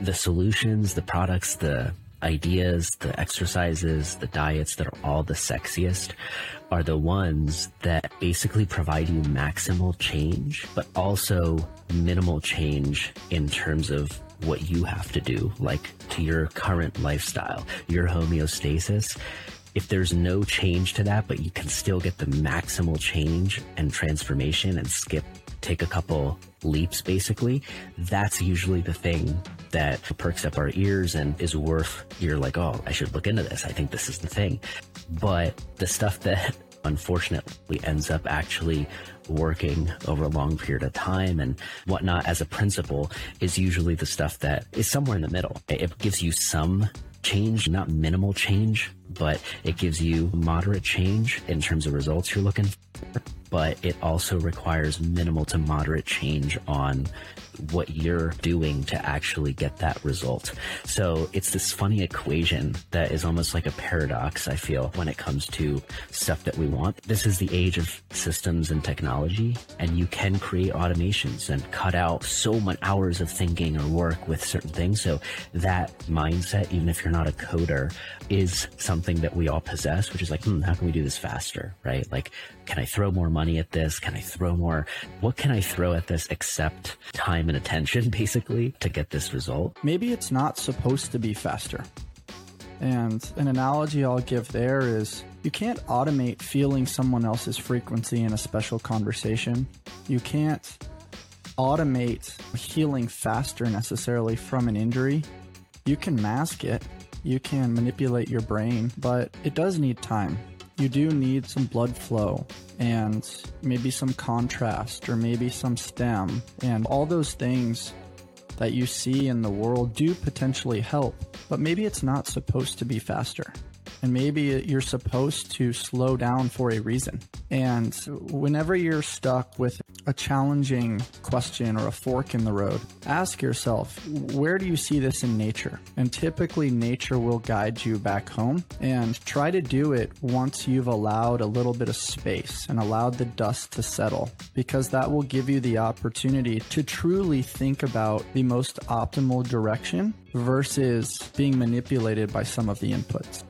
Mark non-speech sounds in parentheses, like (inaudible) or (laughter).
the solutions, the products, the ideas, the exercises, the diets that are all the sexiest are the ones that basically provide you maximal change, but also minimal change in terms of what you have to do, like to your current lifestyle, your homeostasis. If there's no change to that, but you can still get the maximal change and transformation and skip, take a couple leaps basically, that's usually the thing that perks up our ears and is worth, you're like, oh, I should look into this. I think this is the thing. But the stuff (laughs) that unfortunately ends up actually working over a long period of time and whatnot as a principle is usually the stuff that is somewhere in the middle. It gives you some change, not minimal change, but it gives you moderate change in terms of results you're looking for. But it also requires minimal to moderate change on what you're doing to actually get that result. So it's this funny equation that is almost like a paradox, I feel, when it comes to stuff that we want. This is the age of systems and technology, and you can create automations and cut out so much hours of thinking or work with certain things. So that mindset, even if you're not a coder, is something that we all possess, which is like, hmm, how can we do this faster? Right? Like, can I throw more money at this? Can I throw more? What can I throw at this except time and attention, (laughs) basically, to get this result? Maybe it's not supposed to be faster. And an analogy I'll give there is you can't automate feeling someone else's frequency in a special conversation. You can't automate healing faster necessarily from an injury. You can mask it, you can manipulate your brain, but it does need time. You do need some blood flow and maybe some contrast or maybe some stem and all those things that you see in the world do potentially help, but maybe it's not supposed to be faster. And maybe you're supposed to slow down for a reason. And whenever you're stuck with a challenging question or a fork in the road, ask yourself, where do you see this in nature? And typically, nature will guide you back home and try to do it once you've allowed a little bit of space and allowed the dust to settle, because that will give you the opportunity to truly think about the most optimal direction versus being manipulated by some of the inputs.